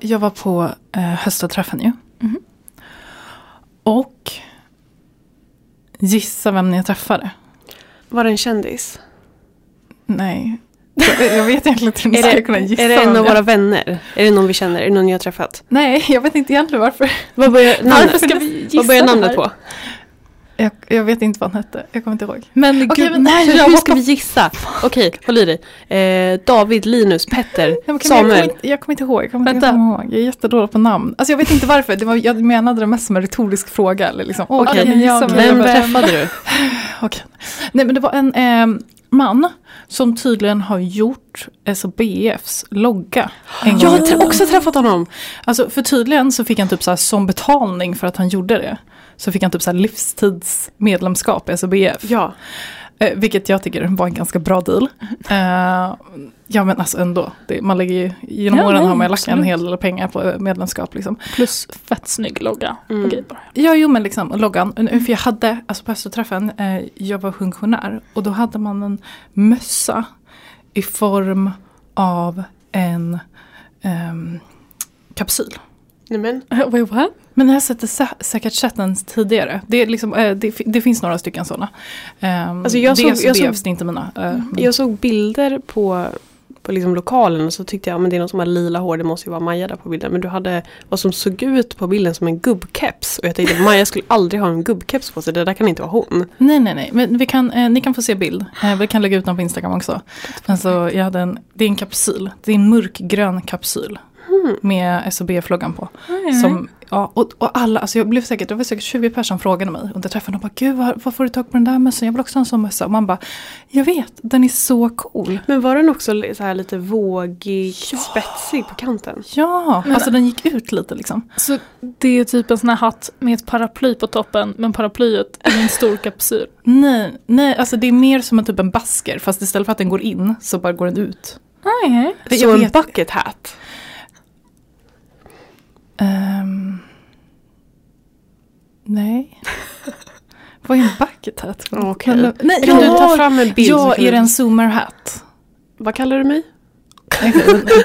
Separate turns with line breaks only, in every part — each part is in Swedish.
Jag var på eh, höstträffen ju.
Mhm.
Och gissa vem jag träffade?
Var det en kändis?
Nej. Jag, jag vet egentligen inte hur ni
Är
ska
det,
kunna gissa.
är det en av
jag-
våra vänner? Är det någon vi känner? Är det någon ni har träffat?
Nej, jag vet inte egentligen varför.
Vad börjar namnet,
Varför ska vi
vad börjar namnet på?
Jag, jag vet inte vad han hette. Jag kommer inte ihåg.
Men gud,
men
nej,
Hur,
jag
hur ska vi gissa? Okej, håll i dig. Eh, David, Linus, Petter,
Jag kommer,
Samuel.
inte, jag kommer inte ihåg. Jag, kommer inte
Vänta.
ihåg. jag är jättedålig på namn. Alltså jag vet inte varför. Det var, jag menade det mest som en retorisk fråga. Eller liksom,
Okej,
gissa
jag-
vem träffade?
du?
Okej. Nej men det var en eh, man som tydligen har gjort SBFs logga. En
Jag har också träffat honom.
Alltså för tydligen så fick han typ så som betalning för att han gjorde det. Så fick han typ så här livstidsmedlemskap i SBF.
Ja.
Eh, vilket jag tycker var en ganska bra deal. Eh, ja men alltså ändå. Det, man lägger ju, genom
Ja,
åren
nej,
har man lagt en hel del pengar på medlemskap. Liksom.
Plus fett snygg logga.
Mm.
Bara.
Ja, jo men liksom loggan. Eh, För jag hade, alltså på höstträffen, eh, jag var funktionär och då hade man en mössa i form av en ehm, kapsyl.
Nej, men.
Wait, what?
Men ni har sett det sä- säkert sett den tidigare. Det, är liksom, eh, det, det finns några stycken sådana. Um,
Alltså, jag såg- jag såg-
inte mina. men-
Jag såg bilder på, på liksom lokalen och så tyckte jag men det är någon som har lila hår, det måste ju vara Maja där på bilden. Men du hade vad som såg ut på bilden som en gubbkeps. Och jag tänkte Maja skulle aldrig ha en gubbkeps på sig, det där kan inte vara hon.
Nej, nej, nej. Men vi kan, eh, ni kan få se bild. Eh, vi kan lägga ut den på Instagram också. Alltså, jag hade en, det är en kapsyl. Det är en mörkgrön kapsyl. Med SOB-flaggan på.
Mm.
Som, ja, och, och alla, alltså jag blev säkert, det var säkert 20 personer som frågade mig under träffen. Och bara, gud var, var får du tag på den där mössan? Jag vill också ha en sån mössa. Och man bara, jag vet, den är så cool.
Men var den också så här lite vågig, spetsig på kanten?
Ja,
Men-
alltså den gick ut lite liksom.
Så det är typ en sån här hatt med ett paraply på toppen, men paraplyet är en stor kapsyl.
Nej, nej, alltså det är mer som en typ en basker. Fast istället för att den går in så bara går den ut.
Nej.
Jag
Så en
vet-
bucket hat?
Ehm, nej. Vad är en bucket hat? Men- Nej,
Kan du ta fram en bild? så
ja,
kan
är en zoomer hat?
Vad kallar du mig?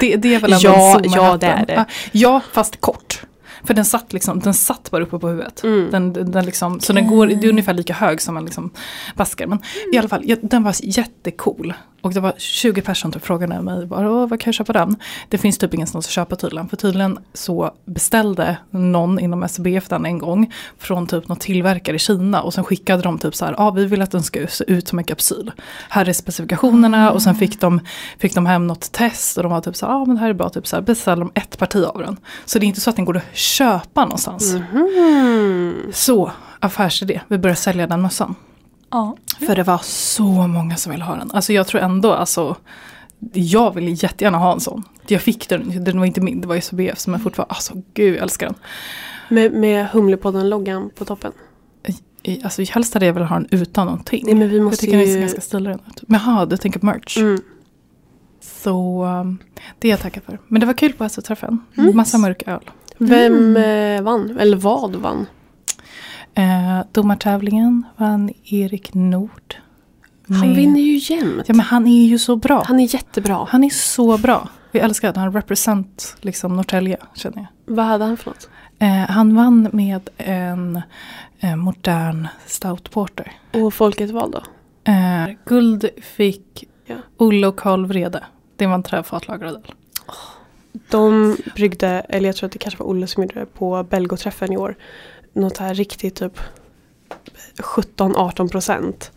det, det är väl ändå
Ja,
en
ja, det är det.
Ja, fast kort. För den satt, liksom, den satt bara uppe på huvudet.
Mm.
Den, den, den liksom, så den går, det är ungefär lika hög som en liksom basker. Men i alla fall, ja, den var jättecool. Och det var 20 personer som frågade mig, bara, vad kan jag köpa den? Det finns typ ingenstans att köpa tydligen. För tydligen så beställde någon inom SBF den en gång från typ någon tillverkare i Kina. Och sen skickade de typ så här, ja vi vill att den ska se ut som en kapsyl. Här är specifikationerna och sen fick de, fick de hem något test. Och de var typ så här, ja men det här är bra, typ så här, beställde de ett parti av den. Så det är inte så att den går att köpa någonstans.
Mhm.
Så, affärsidé, vi börjar sälja den mössan.
Ja.
För det var så många som ville ha den. Alltså jag tror ändå, alltså, jag vill jättegärna ha en sån. Jag fick den, den var inte min, det var SBF men fortfarande, alltså gud jag älskar den.
Med, med Humlepodden-loggan på toppen.
I- Alltså helst hade jag velat ha den utan någonting.
Nej men vi
jag
måste
tycker den ser
ju...
ganska stilig ut. Men jaha, du tänker på merch.
Mm.
Så um, det är jag tackar för. Men det var kul på SO-träffen.
Mm.
Massa mörk öl.
Vem eh, vann? Eller vad vann?
Eh, domartävlingen vann Erik Nord.
Han
Med-
vinner ju jämt.
Ja men han är ju så bra.
Han är jättebra.
Han är så bra. Vi älskar att han represent liksom Norrtälje känner jag.
Vad hade han för något?
Eh, han vann med en eh, modern stout porter.
Och Folket val då?
Eh, guld fick
Ja.
Olle och Karl Vrede. Det var en träfatlagrad öl.
De bryggde, eller jag tror att det kanske var Olle som gjorde det på Belgoträffen i år. Något här riktigt typ 17-18 procent.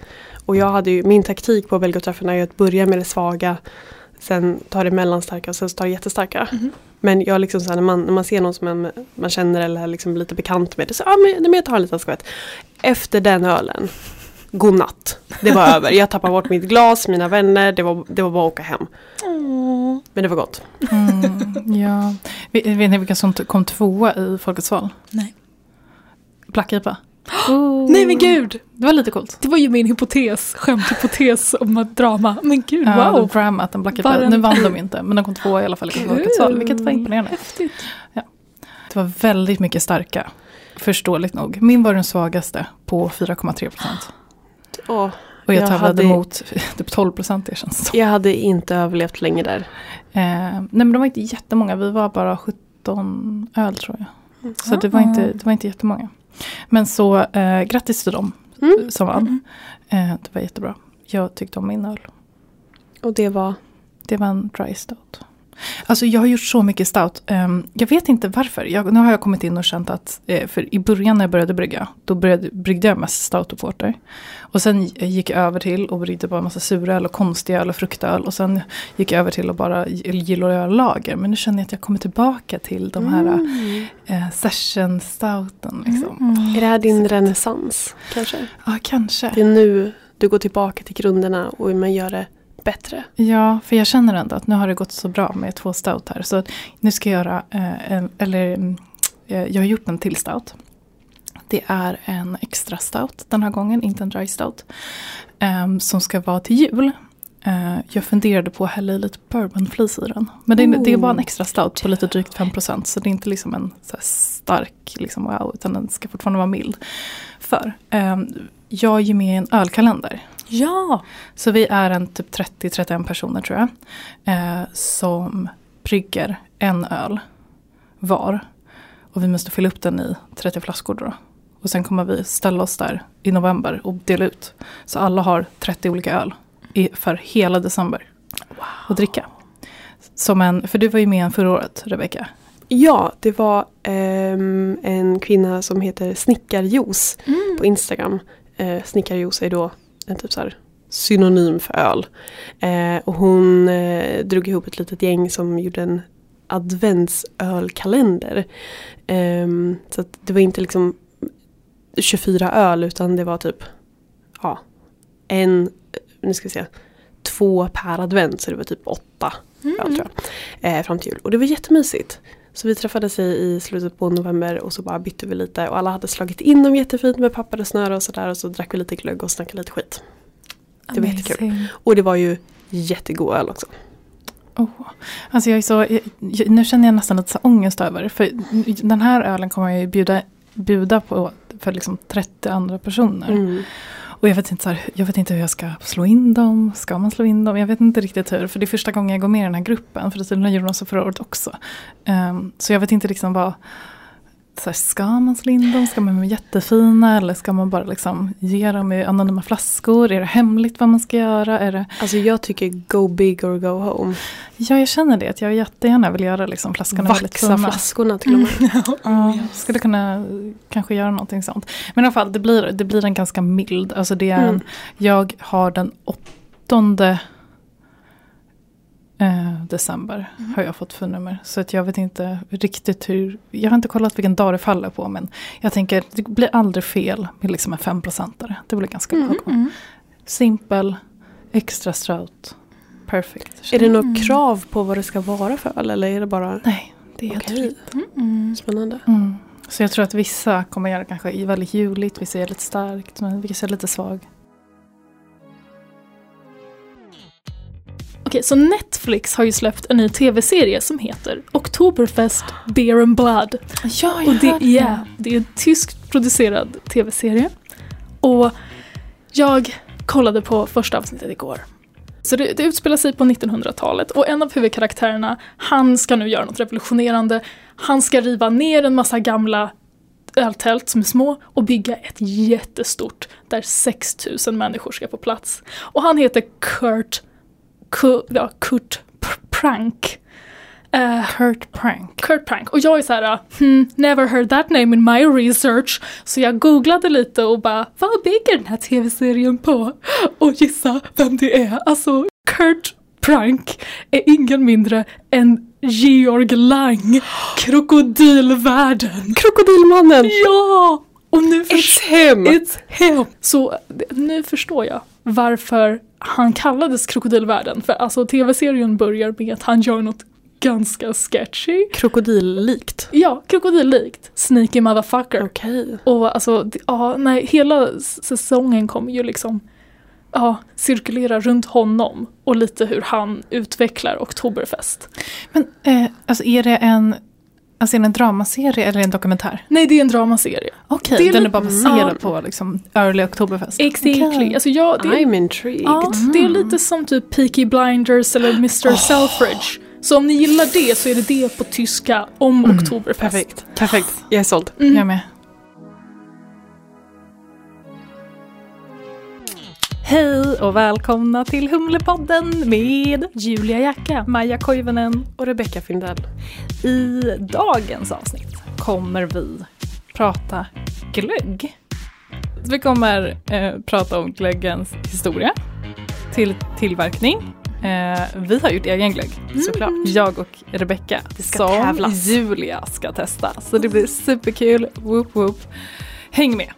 Och jag hade ju, min taktik på Belgoträffen är att börja med det svaga. Sen ta det mellanstarka och sen ta det jättestarka. Men jag liksom så här, när, man, när man ser någon som man, man känner eller är liksom lite bekant med. Det så, ah, men, men jag tar en liten skvätt. Efter den ölen. Godnatt. Det var över. Jag tappade bort mitt glas, mina vänner. Det var, det var bara att åka hem. Men det var gott.
Mm, ja. Vet vet ni vilka som kom tvåa i Folkets val?
Nej.
Black IPA.
Nej men gud!
Det var lite coolt.
Det var ju min hypotes, skämthypotes om drama. Men gud
Ja,
wow!
Dramat, en Black IPA.
Var den-
Nu vann de inte, men de kom tvåa i alla fall val. Vilket var imponerande.
Häftigt.
Det var väldigt mycket starka. Förståeligt nog. Min var den svagaste på 4,3 procent. Och jag,
Jag
tävlade
hade-
mot typ 12 procent det känns som.
jag hade inte överlevt länge där.
Eh, nej men de var inte jättemånga, vi var bara 15 öl tror jag. Så det, var inte, det var inte jättemånga. Men så eh, grattis till dem
Mm.
som vann.
Mm.
Eh, det var jättebra. Jag tyckte om min öl.
Och det var?
Det var en dry stout. Alltså jag har gjort så mycket stout. Ehm, jag vet inte varför. Jag, nu har jag kommit in och känt att, eh, för i början när jag började brygga, då började, bryggde jag mest stout och porter. Och sen gick jag över till och bryggde bara massa suröl och konstiga öl och fruktöl. Och sen gick jag över till att bara gilla att göra lager. Men nu känner jag att jag kommer tillbaka till de här
Mm.
eh, session stouten. Liksom.
Mm.
Är det här din renässans kanske?
Ja, kanske.
Det är nu du går tillbaka till grunderna och man gör det bättre.
Ja, för jag känner ändå att nu har det gått så bra med två stout här. Så nu ska jag göra, eh, eller mm, eh, jag har gjort en till stout. Det är en extra stout den här gången, inte en dry stout. ehm, som ska vara till jul. Eh, jag funderade på att hälla i lite bourbonflis i den. Men det, är- det är bara en extra stout på lite drygt 5%. Så det är inte liksom en stark, liksom, wow, utan den ska fortfarande vara mild. För ehm, jag är ju med i en ölkalender.
Ja!
Så vi är en typ 30-31 personer tror jag. Eh, som brygger en öl var. Och vi måste fylla upp den i 30 flaskor då. Och sen kommer vi ställa oss där i november och dela ut. Så alla har 30 olika öl i, för hela december. Att dricka. Som en, för du var ju med förra året Rebecka.
Ja, det var ehm, en kvinna som heter Snickarjuice på Instagram. Eh, Snickarjuice är då en typ så här synonym för öl. Eh, och hon eh, drog ihop ett litet gäng som gjorde en adventsölkalender. Ehm, så det var inte liksom 24 öl utan det var typ ja, en, nu ska vi se, två per advent så det var typ åtta öl tror jag. Eh, fram till jul. Och det var jättemysigt. Så vi träffades i, i slutet på november och så bara bytte vi lite och alla hade slagit in dem jättefint med papper och snöre och sådär och så drack vi lite glögg och snackade lite skit. Det var jättekul. Och det var ju jättegod öl också.
Oh. Alltså jag är så, jag, nu känner jag nästan lite så ångest över. För den här ölen kommer jag ju bjuda, bjuda på för liksom 30 andra personer.
Mm.
Och jag vet, inte så här, jag vet inte hur jag ska slå in dem. Ska man slå in dem? Jag vet inte riktigt hur. För det är första gången jag går med i den här gruppen. För det tydligen gjorde de så förra året också. Um, så jag vet inte liksom vad... Så här, ska man slå in dem? Ska man vara jättefina? Eller ska man bara liksom ge dem i anonyma flaskor? Är det hemligt vad man ska göra? Är det...
Alltså jag tycker go big or go home.
Ja, jag känner det. Att jag jättegärna vill göra liksom flaskorna väldigt
Vaxa
fina.
flaskorna till och med.
Ja, skulle kunna kanske göra någonting sånt. Men i alla fall, det blir, det blir en ganska mild. Alltså det är en,
Mm.
Jag har den åttonde eh, december har jag fått för nummer. Så att jag vet inte riktigt hur, jag har inte kollat vilken dag det faller på. Men jag tänker, det blir aldrig fel med liksom en femprocentare. Det blir ganska
Mm.
lagom. Simpel, extra strout, perfect.
Är det något krav på vad det ska vara för öl eller är det bara
Nej, det är helt
okej? Spännande.
Mm. Så jag tror att vissa kommer göra kanske i väldigt juligt, vissa är lite starkt, men vissa är lite svag.
Okej, så Netflix har ju släppt en ny tv-serie som heter Oktoberfest Beer and Blood.
Ja,
Och det, yeah, det är en tyskt producerad tv-serie. Och jag kollade på första avsnittet igår. Så det, det utspelar sig på 1900-talet och en av huvudkaraktärerna, han ska nu göra något revolutionerande. Han ska riva ner en massa gamla öltält som är små och bygga ett jättestort där 6000 människor ska få plats. Och han heter Kurt, Ku, ja, Kurt Prank. Eh,
Kurt Prank.
Kurt Prank. Och jag är så här, hmm, never heard that name in my research. Så jag googlade lite och bara, vad bygger den här tv-serien på? Och gissa vem det är. Alltså, Kurt Prank är ingen mindre än Georg Lang, krokodilvärlden.
Krokodilmannen!
Ja! Och nu
It's him!
It's him! Så nu förstår jag varför han kallades Krokodilvärlden. För alltså tv-serien börjar med att han gör något ganska sketchy.
Krokodillikt.
Ja, krokodillikt. Sneaky motherfucker.
Okej.
Och alltså, ja, nej, hela säsongen kommer ju liksom ja, cirkulera runt honom och lite hur han utvecklar Oktoberfest.
Men eh, alltså är det en, alltså är det en dramaserie eller en dokumentär?
Nej, det är en dramaserie.
Okej,
Det är
den är bara baserad
ja.
på liksom early Oktoberfest.
Exactly.
Okej.
Alltså, jag, det,
I'm intrigued.
ja, det är lite som typ Peaky Blinders eller Mr. Selfridge. Så om ni gillar det så är det det på tyska om
Mm,
Oktoberfest.
Perfekt, perfekt. Jag är såld.
Mm.
Jag med. Hej och välkomna till Humlepodden med
Julia Jacka.
Maja Koivunen.
Och Rebecca Findell.
I dagens avsnitt kommer vi prata glögg. Vi kommer eh, prata om glöggens historia, till tillverkning. Eh, vi har gjort egen glögg,
Såklart.
jag och Rebecca, som
tävlas.
Julia ska testa. Så det blir superkul, whoop whoop. Häng med!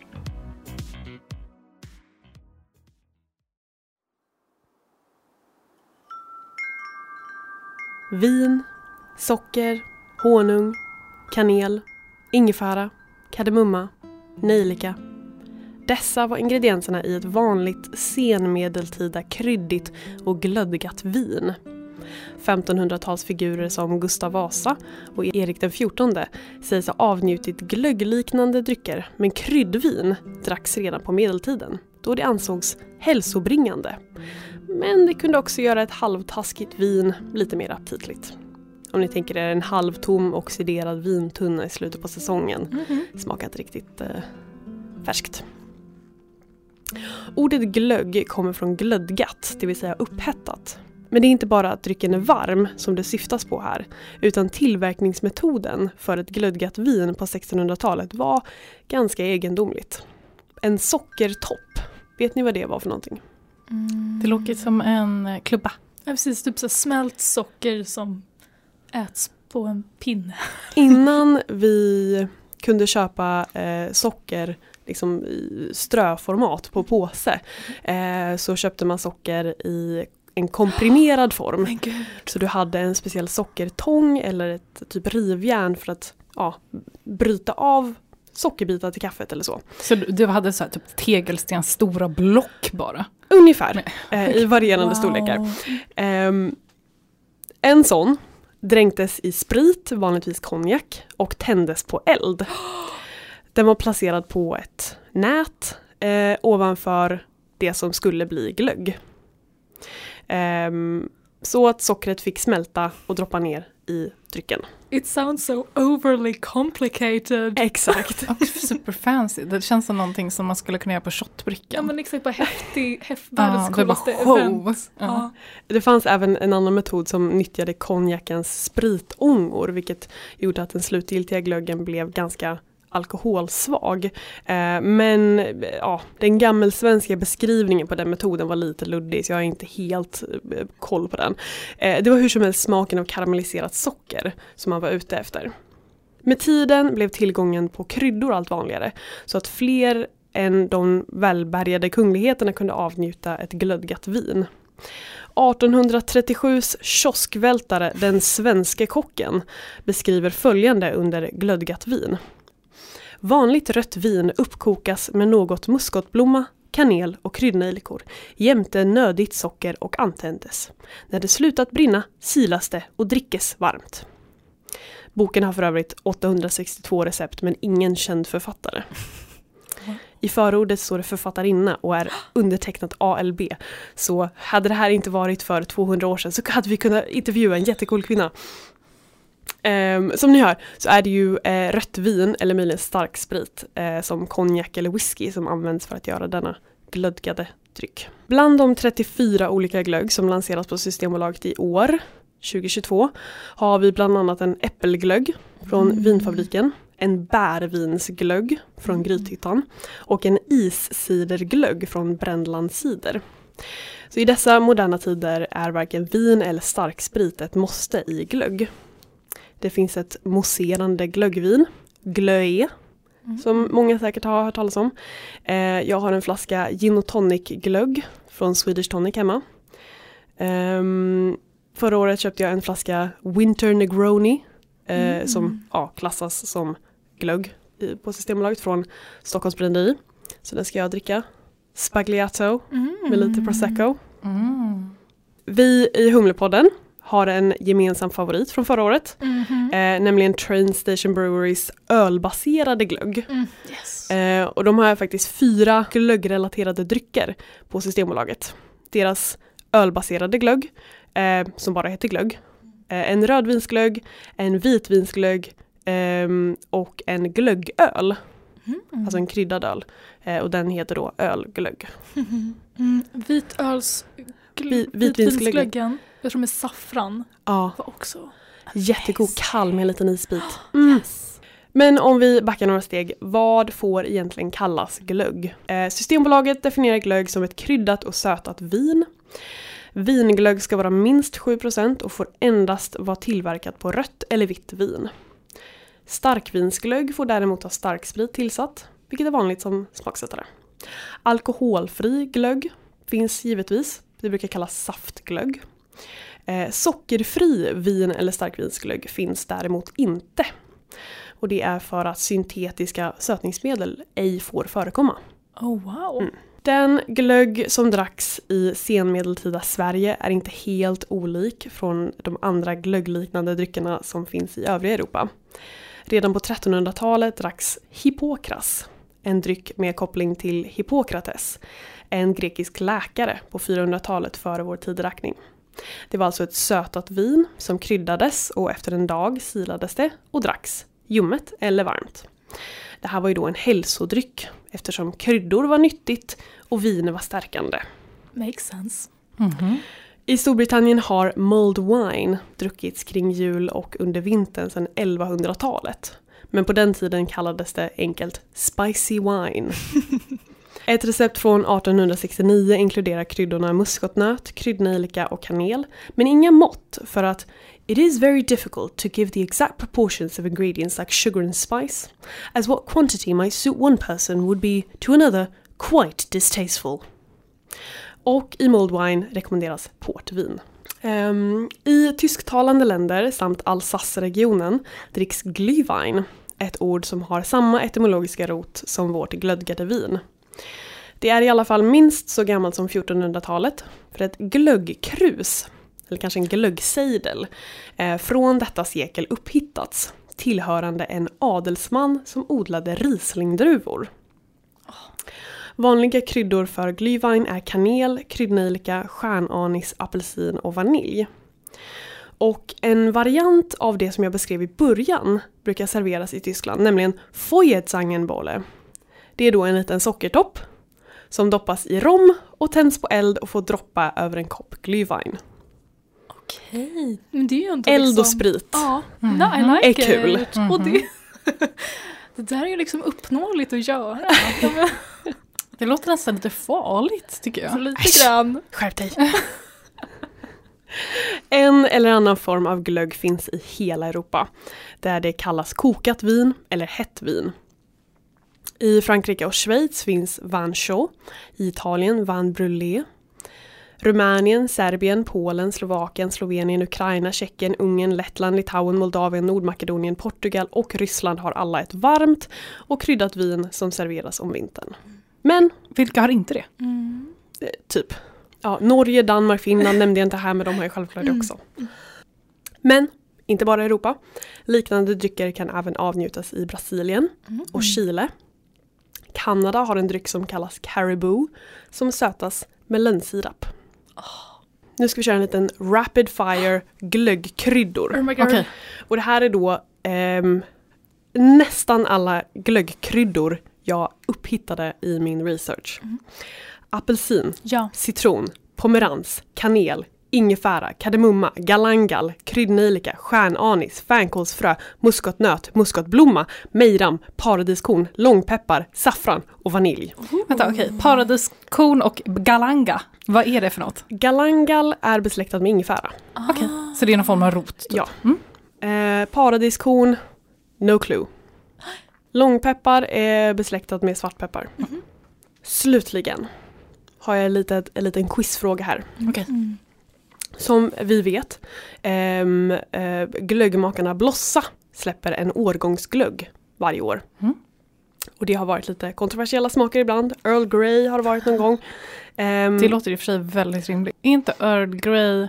Vin, socker, honung, kanel, ingefära, kardemumma, nejlika. Dessa var ingredienserna i ett vanligt senmedeltida kryddigt och glödgat vin. 1500-talsfigurer som Gustav Vasa och Erik XIV sägs ha avnjutit glöggliknande drycker men kryddvin dracks redan på medeltiden då det ansågs hälsobringande. Men det kunde också göra ett halvtaskigt vin lite mer aptitligt. Om ni tänker er en halvtom oxiderad vintunna i slutet på säsongen. Smakar inte riktigt eh, färskt. Ordet glögg kommer från glödgat, det vill säga upphettat. Men det är inte bara att drycken är varm som det syftas på här, utan tillverkningsmetoden för ett glödgat vin på 1600-talet var ganska egendomligt. En sockertopp, vet ni vad det var för någonting?
Det låter som en eh, klubba.
Ja, precis, typ så smält socker som äts på en pinne.
Innan vi kunde köpa eh, socker liksom i ströformat på påse eh, så köpte man socker i en komprimerad form.
Gud.
Så du hade en speciell sockertång eller ett typ rivjärn för att ja, bryta av sockerbitar till kaffet eller så.
Så du, hade så här typ tegelstens stora block bara?
Ungefär, eh, i varierande storlekar.
Wow.
Ehm, en sån dränktes i sprit, vanligtvis konjak, och tändes på eld. Den var placerad på ett nät eh, ovanför det som skulle bli glögg. Ehm, så att sockret fick smälta och droppa ner i drycken.
It sounds so overly complicated.
Exakt.
Och superfancy. Det känns som någonting som man skulle kunna göra på
Ja
shotbrickan.
men exakt, bara häftig, häft,
Ja,
världens coolaste event.
Ja.
Ja.
Det fanns även en annan metod som nyttjade konjakens spritångor vilket gjorde att den slutgiltiga glöggen blev ganska alkoholsvag. Eh, men eh, ja, den gammelsvenska beskrivningen på den metoden var lite luddig så jag har inte helt eh, koll på den. Eh, det var hur som helst smaken av karamelliserat socker som man var ute efter. Med tiden blev tillgången på kryddor allt vanligare så att fler än de välbärgade kungligheterna kunde avnjuta ett glödgat vin. 1837s kioskvältare Den svenske kocken beskriver följande under glödgat vin. Vanligt rött vin uppkokas med något muskotblomma, kanel och kryddnejlikor jämte nödigt socker och antändes. När det slutat brinna silas det och drickes varmt. Boken har för övrigt 862 recept men ingen känd författare. I förordet står det författarinna och är undertecknat ALB. Så hade det här inte varit för 200 år sedan så hade vi kunnat intervjua en jättecool kvinna. Ehm, som ni hör så är det ju eh, rött vin eller möjligen stark sprit eh, som konjak eller whisky som används för att göra denna glödgade dryck. Bland de 34 olika glögg som lanseras på Systembolaget i år 2022 har vi bland annat en äppelglögg från vinfabriken, en bärvinsglögg från Grythyttan och en isciderglögg från Brännland cider. Så i dessa moderna tider är varken vin eller starksprit ett måste i glögg. Det finns ett mousserande glöggvin, Glöe, som många säkert har hört talas om. Eh, jag har en flaska gin och tonic glögg från Swedish Tonic hemma. Ehm, förra året köpte jag en flaska Winter Negroni eh, som ja, klassas som glögg i, på Systembolaget från Stockholms bränneri. Så den ska jag dricka. Spagliato med lite prosecco.
Mm.
Vi i Humlepodden har en gemensam favorit från förra året.
Mhm.
Eh, nämligen Train Station Breweries ölbaserade glögg.
Mm. Yes.
Eh, och de har faktiskt fyra glöggrelaterade drycker på Systembolaget. Deras ölbaserade glögg, eh, som bara heter glögg. Eh, en rödvinsglögg, en vitvinsglögg ehm, och en glöggöl.
Mm.
Alltså en kryddad öl. Eh, och den heter då ölglögg.
Mm. Vitöls... Gl-
Vi- vitvinsglöggen.
Jag tror med saffran
Ja,
var också...
jättegod kall med en liten isbit. Mm. Men om vi backar några steg, vad får egentligen kallas glögg? Eh, Systembolaget definierar glögg som ett kryddat och sötat vin. Vinglögg ska vara minst 7% och får endast vara tillverkat på rött eller vitt vin. Starkvinsglögg får däremot ha starksprit tillsatt, vilket är vanligt som smaksättare. Alkoholfri glögg finns givetvis, det brukar kallas saftglögg. Eh, sockerfri vin eller starkvinsglögg finns däremot inte. Och det är för att syntetiska sötningsmedel ej får förekomma.
Oh wow.
Mm. Den glögg som dracks i senmedeltida Sverige är inte helt olik från de andra glöggliknande dryckerna som finns i övriga Europa. Redan på 1300-talet dracks Hippokras, en dryck med koppling till Hippokrates, en grekisk läkare på 400-talet före vår tideräkning. Det var alltså ett sötat vin som kryddades och efter en dag silades det och dracks, ljummet eller varmt. Det här var ju då en hälsodryck eftersom kryddor var nyttigt och vin var stärkande.
Makes sense.
Mhm.
I Storbritannien har mulled wine druckits kring jul och under vintern sedan 1100-talet. Men på den tiden kallades det enkelt spicy wine. Ett recept från 1869 inkluderar kryddorna muskotnöt, kryddnejlika och kanel, men inga mått för att It is very difficult to give the exact proportions of ingredients like sugar and spice, as what quantity might suit one person would be to another quite distasteful. Och i mulled wine rekommenderas portvin. Um, ehm, I tysktalande länder samt Alsace-regionen dricks glühwein, ett ord som har samma etymologiska rot som vårt glödgade vin. Det är i alla fall minst så gammalt som 1400-talet, för ett glöggkrus, eller kanske en glöggsejdel, eh, från detta sekel upphittats, tillhörande en adelsman som odlade rislingdruvor. Vanliga kryddor för glühwein är kanel, kryddnejlika, stjärnanis, apelsin och vanilj. Och en variant av det som jag beskrev i början brukar serveras i Tyskland, nämligen Feuerzangenbowle. Det är då en liten sockertopp som doppas i rom och tänds på eld och får droppa över en kopp glühwein.
Okej. Men det är ju ändå
Eld och
liksom...
sprit.
Ja,
Mhm.
no, I like
Är kul.
it. Och det, det där är ju liksom uppnåeligt att göra. Ja, men,
Det låter nästan lite farligt tycker
så
jag.
lite
Äsch.
grann.
Skärp dig! En eller annan form av glögg finns i hela Europa. Där det kallas kokat vin eller hett vin. I Frankrike och Schweiz finns vin chaud. I Italien vin brûlé. Rumänien, Serbien, Polen, Slovakien, Slovenien, Ukraina, Tjeckien, Ungern, Lettland, Litauen, Moldavien, Nordmakedonien, Portugal och Ryssland har alla ett varmt och kryddat vin som serveras om vintern. Men
Vilka har inte det?
Mm.
Eh, typ. Ja, Norge, Danmark, Finland nämnde jag inte här men de har ju självklart det
Mm.
också. Men, inte bara Europa. Liknande drycker kan även avnjutas i Brasilien
Mm.
och Chile. Kanada har en dryck som kallas caribou som sötas med lönnsirap. Nu ska vi köra en liten rapid fire glöggkryddor.
Oh.
Okej.
Och det här är då ehm, nästan alla glöggkryddor jag upphittade i min research.
Mm.
Apelsin,
Ja.
citron, pomerans, kanel, ingefära, kardemumma, galangal, kryddnejlika, stjärnanis, fänkålsfrö, muskotnöt, muskotblomma, mejram, paradiskorn, långpeppar, saffran och vanilj.
Vänta okej, paradiskorn och galanga. Vad är det för något?
Galangal är besläktad med ingefära.
Okej, så det är någon form av rot? typ.
Ja.
Mm.
Eh, paradiskorn, no clue. Långpeppar är besläktad med svartpeppar. Slutligen har jag en liten, en liten quizfråga här.
Okej.
Mm.
Som vi vet, ehm, eh, glöggmakarna Blossa släpper en årgångsglögg varje år.
Mm.
Och det har varit lite kontroversiella smaker ibland. Earl Grey har det varit någon gång. Ehm,
Det låter i och för sig väldigt rimligt. Är inte Earl Grey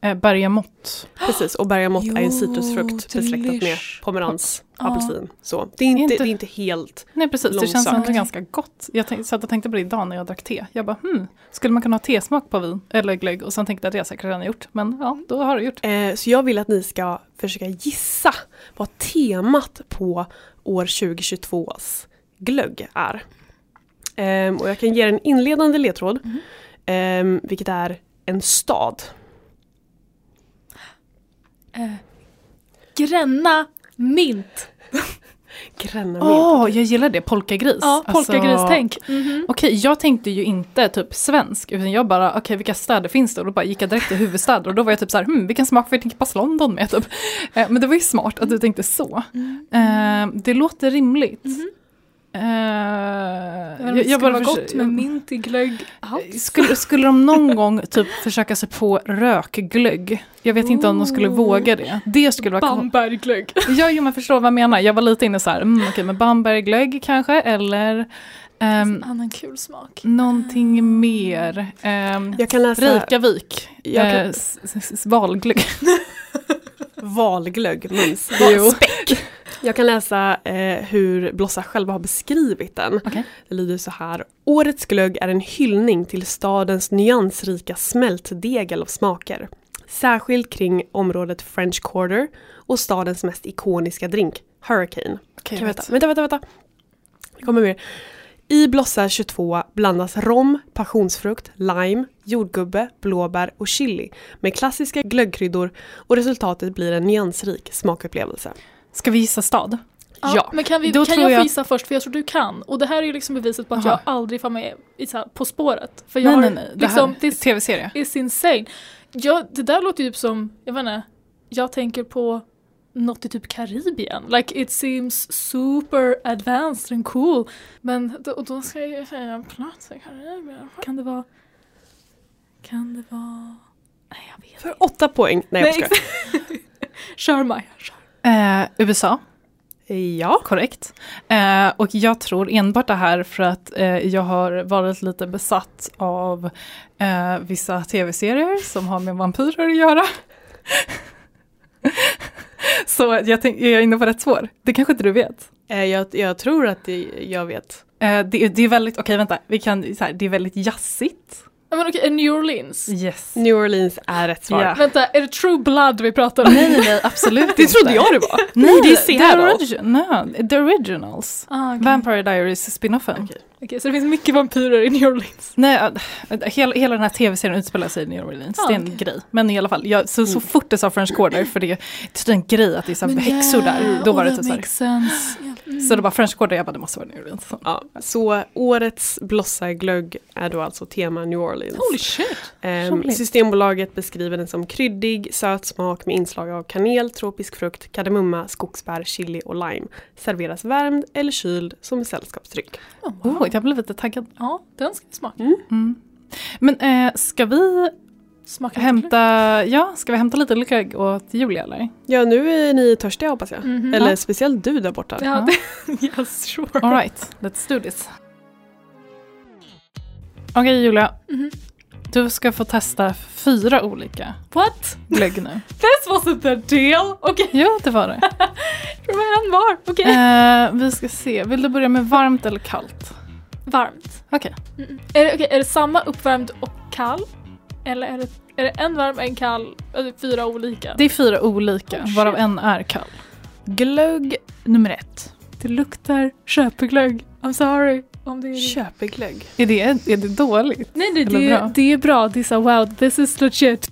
Eh, bergamott.
Precis, och bergamott är en citrusfrukt besläktat med pomerans, apelsin. Så det är inte,
Inte-
det är inte helt...
Nej precis, det känns
Långsökt.
ändå ganska gott. Jag satt och tänkte på det idag när jag drack te. Jag bara, hmm, skulle man kunna ha tesmak på vin eller glögg? Och sen tänkte jag att det har jag säkert redan gjort. Men ja, då har du gjort.
Eh, så jag vill att ni ska försöka gissa vad temat på år 2022s glögg är. Ehm, och jag kan ge er en inledande ledtråd, ehm, vilket är en stad.
Eh, Gränna mint.
Gränna
Åh, jag gillar det, polkagris.
Ja,
Alltså,
polkagris-tänk. Mhm.
Okej, jag tänkte ju inte typ svensk, utan jag bara, okej vilka städer finns det? Och då bara gick jag direkt till huvudstäder och då var jag typ så här, hmm, vilken smak förknippas London med? Typ. Eh, men det var ju smart att du tänkte så. Eh, det låter rimligt.
Mhm.
Eh,
Jag, jag, jag bara vara gott med mint i glögg.
Skulle, skulle de någon gång typ försöka sig på rökglögg? Jag vet inte om de skulle våga det. Det skulle vara
Bamberglögg.
Ja, jo, men förstår vad jag menar. Jag var lite inne så här, mm, okej, men Bamberglögg kanske, eller
En annan kul smak.
någonting mer. Ehm,
Jag kan läsa
Reykjavik,
Jag kan-
eh, s- valglögg.
valglögg, mums.
Jo.
Jag kan läsa eh, hur Blossa själva har beskrivit den.
Okej.
Det lyder så här. Årets glögg är en hyllning till stadens nyansrika smältdegel av smaker. Särskilt kring området French Quarter och stadens mest ikoniska drink, Hurricane. Kan
jag
vänta, vänta, vänta, vänta. Det kommer mer. I Blossa 22 blandas rom, passionsfrukt, lime, jordgubbe, blåbär och chili med klassiska glöggkryddor och resultatet blir en nyansrik smakupplevelse.
Ska vi gissa stad?
Ja,
Ja,
men kan, vi,
då
kan
tror
jag,
jag-
få gissa först för jag tror du kan. Och det här är ju liksom beviset på att
Aha.
jag aldrig får med i, så här, På spåret. För jag
Nej,
har
nej, nej. Det
liksom,
här,
det
tv-serie.
is insane. Jag, det där låter ju typ som, jag vet inte, jag tänker på något i typ Karibien. Like it seems super advanced and cool. Men då, och då ska jag ju säga en plats i Karibien. Kan det vara, kan det vara, nej jag vet
För åtta poäng. Nej, jag skojar.
Kör Maja, kör.
Eh, USA,
Ja.
korrekt. Eh, och jag tror enbart det här för att eh, jag har varit lite besatt av eh, vissa tv-serier som har med vampyrer att göra. Så jag, tänk, är jag inne på rätt spår? Det kanske inte du vet?
Eh, Jag, jag tror att det, jag vet.
Eh, det, det är väldigt, okej vänta, vi kan, så här, det är väldigt jazzigt.
Ja, Men okej, New Orleans.
Yes.
New Orleans är rätt svar.
Ja.
Vänta, är det True Blood vi pratar om?
Nej, nej, absolut
Det trodde
inte.
jag det var.
Nej,
det är
The,
Seattle.
origi- no, the originals.
Ah, okej.
Vampire Diaries spinoffen.
Okej.
Okej, så det finns mycket vampyrer i New Orleans.
Nej, äh, hela, hela den här tv-serien utspelar sig i New Orleans.
Ah,
det är en
okej.
grej. Men i alla fall, jag, så, så
Mm.
fort det sa French Quarter, för det, det är en grej att det är så häxor där, då var det typ så här.
sense. Ja. Mm.
Så det var French Quarter, jag bara det måste vara New Orleans.
Ja, så årets blossaglögg är då alltså tema New Orleans.
Holy shit.
Ehm,
roligt.
Systembolaget beskriver den som kryddig, söt smak med inslag av kanel, tropisk frukt, kardemumma, skogsbär, chili och lime. Serveras värmd eller kyld som sällskapsdryck.
Oh, wow.
Oh, jag blev lite taggad.
Ja, den ska vi smaka.
Mm. Men eh, ska vi
Smaka lite
hämta, ja, ska vi hämta lite glögg åt Julia eller?
Ja, nu är ni törstiga hoppas jag.
Mhm.
Eller
Ja.
speciellt du där borta.
Ja, det, yes, sure.
Alright, let's do this. Okej Julia,
Mhm.
du ska få testa fyra olika
What?
glögg nu.
This wasn't the deal! Okej,
Jo, det var det.
det var en var. Okej.
Eh, vi ska se, vill du börja med varmt eller kallt?
Varmt.
Okej.
Mm. Är, är det samma uppvärmd och kall? Eller är det, är det en varm, en kall, eller fyra olika?
Det är fyra olika,
Oh,
varav en är kall.
Glögg nummer ett.
Det luktar köpeglögg. I'm sorry. Om det är...
Köpeglögg.
Är det, är det dåligt?
Nej, nej det,
bra?
det är bra. Det är så wow, this is legit.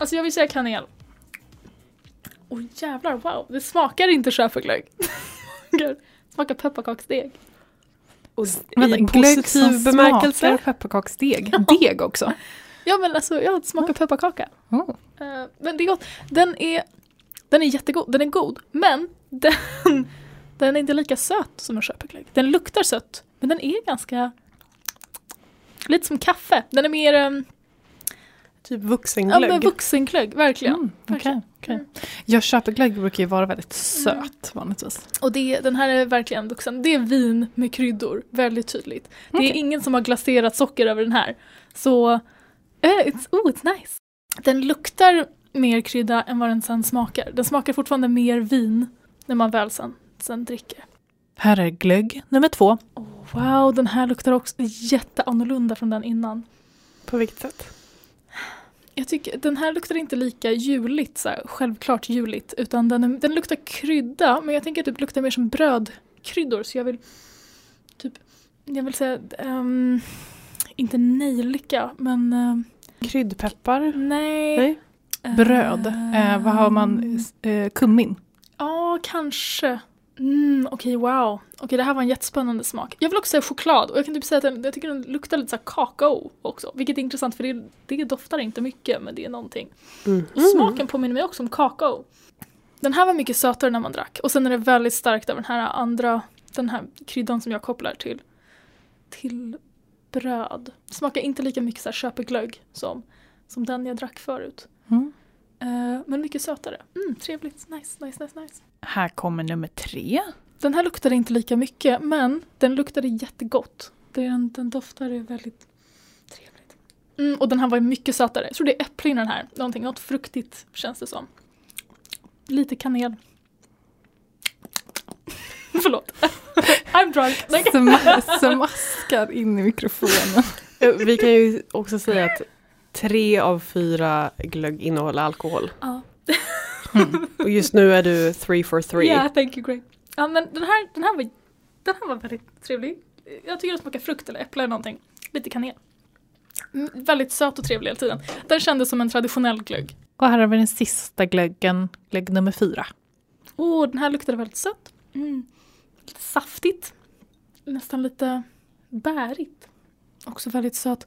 Alltså jag vill säga kanel. Åh jävlar, wow. Det smakar inte köpeglögg. Det smakar pepparkaksdeg.
Och
Vänta,
I
glögg
positiv
som
bemärkelse.
smakar pepparkaksdeg. Deg också.
Ja men alltså, ja det smakar pepparkaka.
Oh.
Eh, men det är gott. Den är, den är jättegod, den är god. Men den, den är inte lika söt som en köpeglögg. Den luktar sött, men den är ganska Lite som kaffe. Den är mer um,
Typ
ja,
vuxenglögg.
men vuxenglögg, verkligen.
Mm,
Verkligen.
okej.
Mm.
Ja, köpeglögg brukar ju vara väldigt söt vanligtvis.
Och det, den här är verkligen vuxen. Det är vin med kryddor, väldigt tydligt. Det är ingen som har glaserat socker över den här. Så, eh, it's, oh it's nice. Den luktar mer krydda än vad den sen smakar. Den smakar fortfarande mer vin när man väl sen, sen dricker.
Här är glögg nummer två.
Oh, wow, den här luktar också jätteannorlunda från den innan.
På vilket sätt?
Jag tycker den här luktar inte lika juligt, så här, självklart juligt, utan den, den luktar krydda, men jag tänker typ luktar mer som brödkryddor, så jag vill typ, jag vill säga, ehm, inte nejlika, men ehm,
Kryddpeppar?
nej.
Nej.
Bröd. Eh, vad har man? Eh, kummin.
Ja, kanske. Mm, Okej, wow. Okej, det här var en jättespännande smak. Jag vill också säga choklad och jag kan typ säga att den, jag tycker den luktar lite så här kakao också. Vilket är intressant för det, det doftar inte mycket men det är någonting.
Mm.
Smaken påminner mig också om kakao. Den här var mycket sötare när man drack och sen är det väldigt starkt av den här andra, den här kryddan som jag kopplar till, till bröd. Smakar inte lika mycket så här köpeglögg som, som den jag drack förut.
Mm.
Eh, men mycket sötare. Mm, trevligt, nice, nice, nice, nice.
Här kommer nummer tre.
Den här luktade inte lika mycket men den luktade jättegott. Den, den doftade väldigt trevligt. Mm, och den här var mycket sötare. Jag tror det är äpple i den här. Någonting, något fruktigt känns det som. Lite kanel. Förlåt. I'm drunk.
Smaskar in i mikrofonen.
Eh, Vi kan ju också säga att tre av fyra glögg innehåller alkohol.
Ja.
Och just nu är du three for three.
Yeah, thank you, great. Ja, men den här, den, här var, den här var väldigt trevlig. Jag tycker den smakar frukt eller äpple eller någonting. Lite kanel. Mm, väldigt söt och trevlig hela tiden. Den kändes som en traditionell glögg.
Och här har vi den sista glöggen, glögg nummer fyra.
Åh, den här luktade väldigt sött. Mm. Lite saftigt. Nästan lite bärigt. Också väldigt söt.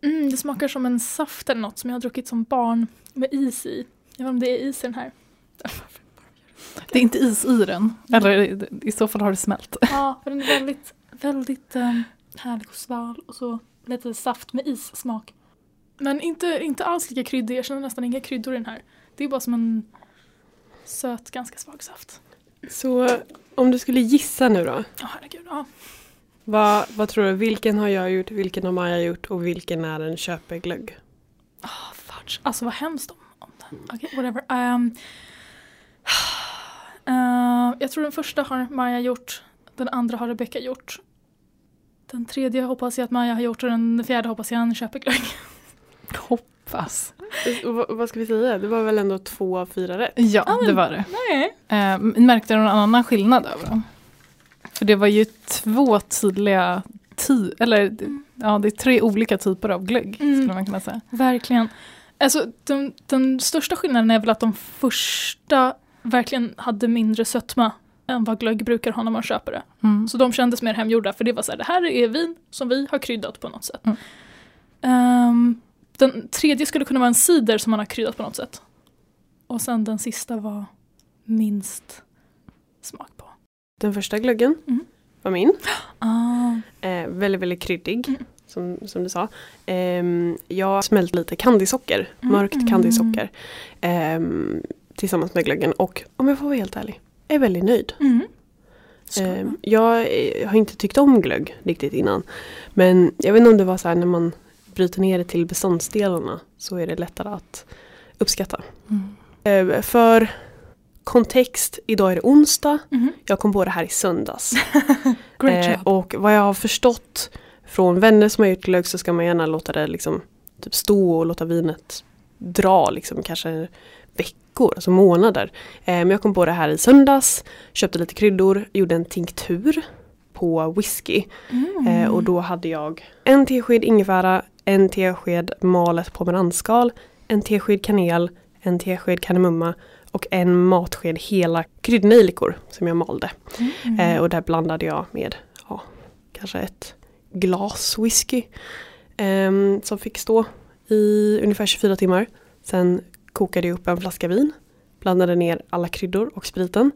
Mm, det smakar som en saft eller något som jag har druckit som barn med is i. Jag vet inte om det är is i den här.
Det är inte is i den. Eller i så fall har det smält.
Ja, för den är väldigt, väldigt um, härlig och sval och så lite saft med issmak. Men inte, inte alls lika kryddig, jag känner nästan inga kryddor i den här. Det är bara som en söt, ganska svag saft.
Så om du skulle gissa nu då.
Ja, herregud. Ja.
Vad, vad tror du, vilken har jag gjort, vilken har Maja gjort och vilken är en köpeglögg?
Oh, fudge. Alltså vad hemskt om, om den. Okej, whatever. Ehm, eh, jag tror den första har Maja gjort, den andra har Rebecca gjort. Den tredje hoppas jag att Maja har gjort och den fjärde hoppas jag är en köpeglögg.
Hoppas.
Och vad, ska vi säga? Det var väl ändå två av fyra rätt?
Ja,
men-
det var det.
Nej.
Eh, märkte du någon annan skillnad över dem? För det var ju två tydliga, ty- eller ja, det är tre olika typer av glögg
Mm.
skulle man kunna säga.
Verkligen. Alltså, den, den största skillnaden är väl att de första verkligen hade mindre sötma än vad glögg brukar ha när man köper det.
Mm.
Så de kändes mer hemgjorda för det var så här, det här är vin som vi har kryddat på något sätt.
Mm.
Ehm, den tredje skulle kunna vara en cider som man har kryddat på något sätt. Och sen den sista var minst smak på.
Den första glöggen
Mm.
var min.
Ah.
Eh, väldigt, väldigt kryddig.
Mm.
Som, som du sa. Ehm, jag smält lite candysocker.
Mm.
Mörkt candysocker. ehm, tillsammans med glöggen. Och om jag får vara helt ärlig. Är väldigt nöjd.
Mm.
Ehm, jag eh, har inte tyckt om glögg riktigt innan. Men jag vet inte om det var så här när man bryter ner det till beståndsdelarna. Så är det lättare att uppskatta.
Mm.
Eh, för kontext, idag är det onsdag.
Mhm.
Jag kom på det här i söndags.
Great
Eh,
job.
och vad jag har förstått från vänner som har gjort glögg så ska man gärna låta det liksom typ stå och låta vinet dra liksom kanske veckor, alltså månader. Eh, men jag kom på det här i söndags, köpte lite kryddor, gjorde en tinktur på whisky.
Mm.
Eh, och då hade jag en tesked ingefära, en tesked malet pomeranskal, en tesked kanel, en tesked kardemumma och en matsked hela kryddnejlikor som jag malde.
Mm.
Eh, och där blandade jag med ja, kanske ett glas whisky. ehm, som fick stå i ungefär 24 timmar. Sen kokade jag upp en flaska vin. Blandade ner alla kryddor och spriten.